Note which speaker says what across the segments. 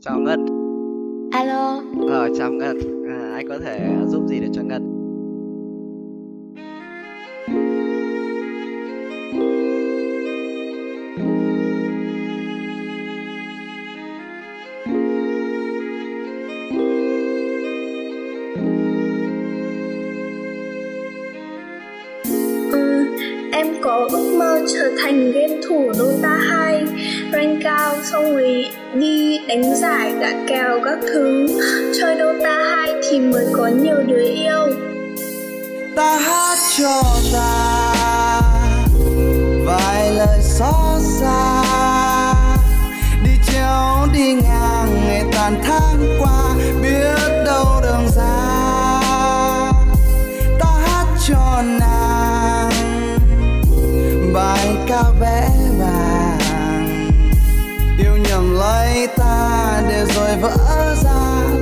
Speaker 1: chào Ngân.
Speaker 2: Alo.
Speaker 1: Ờ, chào Ngân. À, anh có thể giúp gì để cho Ngân?
Speaker 3: Trở thành game thủ Dota 2 Rank cao, xong rồi đi đánh giải gạ kèo các thứ. Chơi Dota 2 thì mới có nhiều đứa yêu.
Speaker 4: Ta hát cho ta vài lời xót xa. Đi treo, đi ngang ngày tàn tháng vẽ vàng yêu nhầm lấy ta để rồi vỡ ra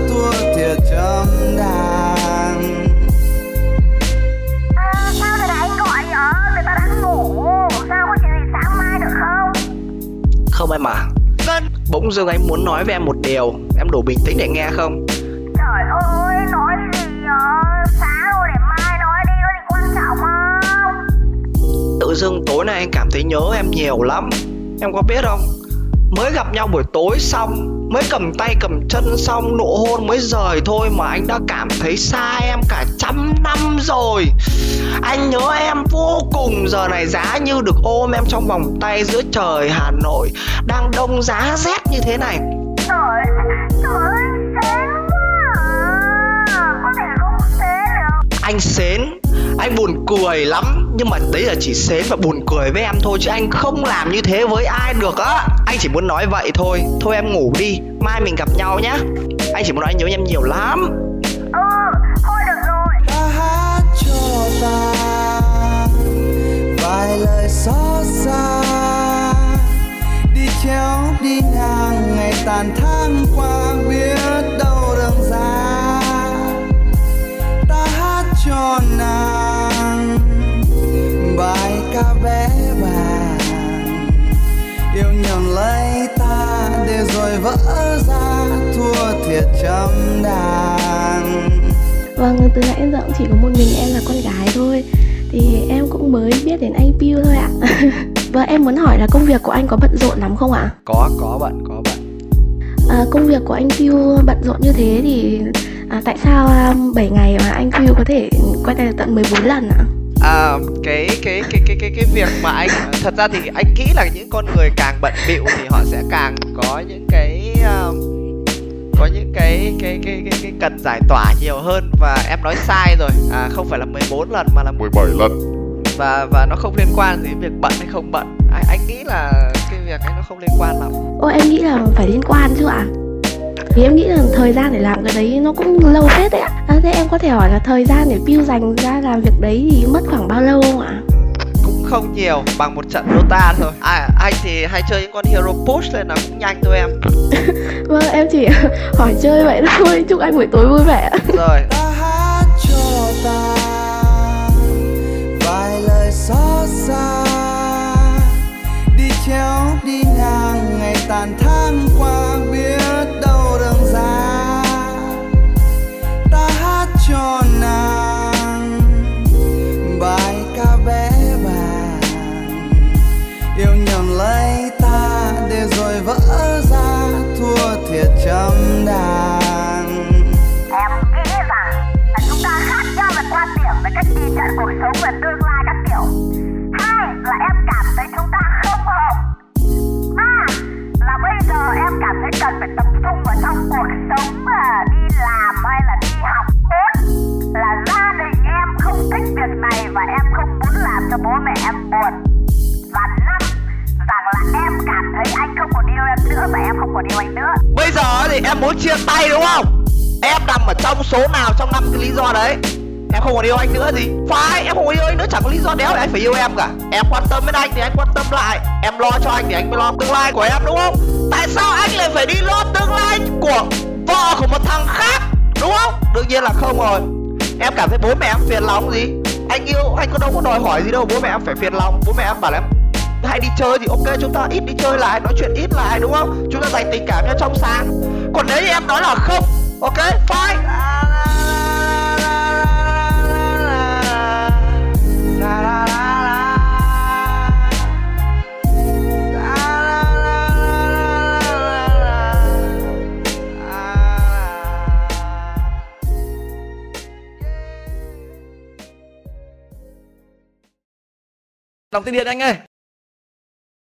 Speaker 4: thua thiệt chấm đàn
Speaker 5: À, sao thế này anh gọi vậy? Người ta đang ngủ Sao có chuyện gì sáng mai được không?
Speaker 1: Không em à. Bỗng dưng anh muốn nói với em một điều, em đủ bình tĩnh để nghe không?
Speaker 5: Trời ơi, nói gì vậy? Sáng rồi để mai nói đi, có gì quan trọng không?
Speaker 1: Tự dưng tối nay anh cảm thấy nhớ em nhiều lắm. Em có biết không? Mới gặp nhau buổi tối xong, mới cầm tay cầm chân xong, nụ hôn mới rời thôi mà anh đã cảm thấy xa em cả trăm năm rồi. Anh nhớ em vô cùng giờ này giá như được ôm em trong vòng tay giữa trời Hà Nội đang đông giá rét như thế này.
Speaker 5: Trời, trời à. Có thể không xế được
Speaker 1: anh xến anh buồn cười lắm. Nhưng mà đấy là chỉ xến và buồn cười với em thôi chứ anh không làm như thế với ai được á. Anh chỉ muốn nói vậy thôi. Thôi em ngủ đi. Mai mình gặp nhau nhá. Anh chỉ muốn nói anh nhớ em nhiều lắm.
Speaker 5: Ừ, thôi được rồi.
Speaker 4: Ta hát cho ta vài lời xót xa. Đi chéo đi ngang ngày tàn tháng qua biết đâu đường ra ta hát cho nàng nhầm lấy ta để rồi vỡ ra thua thiệt trăm đàn
Speaker 2: Vâng, từ nãy đến giờ cũng chỉ có một mình em là con gái thôi Thì em cũng mới biết đến anh Piu thôi ạ Vâng, em muốn hỏi là công việc của anh có bận rộn lắm không ạ?
Speaker 1: có có bạn có bạn
Speaker 2: À, công việc của anh Piu bận rộn như thế thì à, tại sao um, 7 ngày mà anh Piu có thể quay tay được tận 14 lần ạ?
Speaker 1: À, cái cái cái cái cái cái việc mà anh thật ra thì anh nghĩ là những con người càng bận bịu thì họ sẽ càng có những cái um, có những cái cái cái cái cái cần giải tỏa nhiều hơn. Và em nói sai rồi à không phải là 14 lần mà là
Speaker 6: 17 lần.
Speaker 1: Và và nó không liên quan đến việc bận hay không bận. Anh, anh nghĩ là cái việc ấy nó không liên quan lắm.
Speaker 2: Ô em nghĩ là phải liên quan chứ ạ Thì em nghĩ là thời gian để làm cái đấy nó cũng lâu phết đấy ạ. À, Thế em có thể hỏi là thời gian để Piu dành ra làm việc đấy thì mất khoảng bao lâu không ạ?
Speaker 1: cũng không nhiều bằng một trận Dota thôi. À, anh thì hay chơi những con hero push nên là cũng nhanh thôi em.
Speaker 2: Vâng em chỉ hỏi chơi vậy thôi. Chúc anh buổi tối vui vẻ.
Speaker 1: Rồi.
Speaker 4: Ta hát cho ta vài lời xót xa. Đi chéo đi
Speaker 5: cần phải tập trung vào trong cuộc sống và đi làm hay là đi học. Tốt là gia đình em không thích việc này và em không muốn làm cho bố mẹ em buồn. Và năm, rằng là em cảm thấy anh không còn yêu em nữa và em không còn yêu anh nữa.
Speaker 1: Bây giờ thì em muốn chia tay đúng không? Em nằm ở trong số nào trong năm cái lý do đấy? Em không còn yêu anh nữa gì phải, em không còn yêu anh nữa, chẳng có lý do đéo để anh phải yêu em cả. Em quan tâm đến anh thì anh quan tâm lại. Em lo cho anh thì anh mới lo tương lai của em đúng không? Tại sao anh lại phải đi lo tương lai của vợ của một thằng khác? Đúng không? Đương nhiên là không rồi. Em cảm thấy bố mẹ em phiền lòng gì? Anh yêu, anh có đâu có đòi hỏi gì đâu. Bố mẹ em phải phiền lòng. Bố mẹ em bảo là em hay đi chơi thì ok, chúng ta ít đi chơi lại, nói chuyện ít lại đúng không? Chúng ta dành tình cảm cho trong sáng còn nếu như em nói là không, ok, fine.
Speaker 6: Đồng tiền điện anh ơi.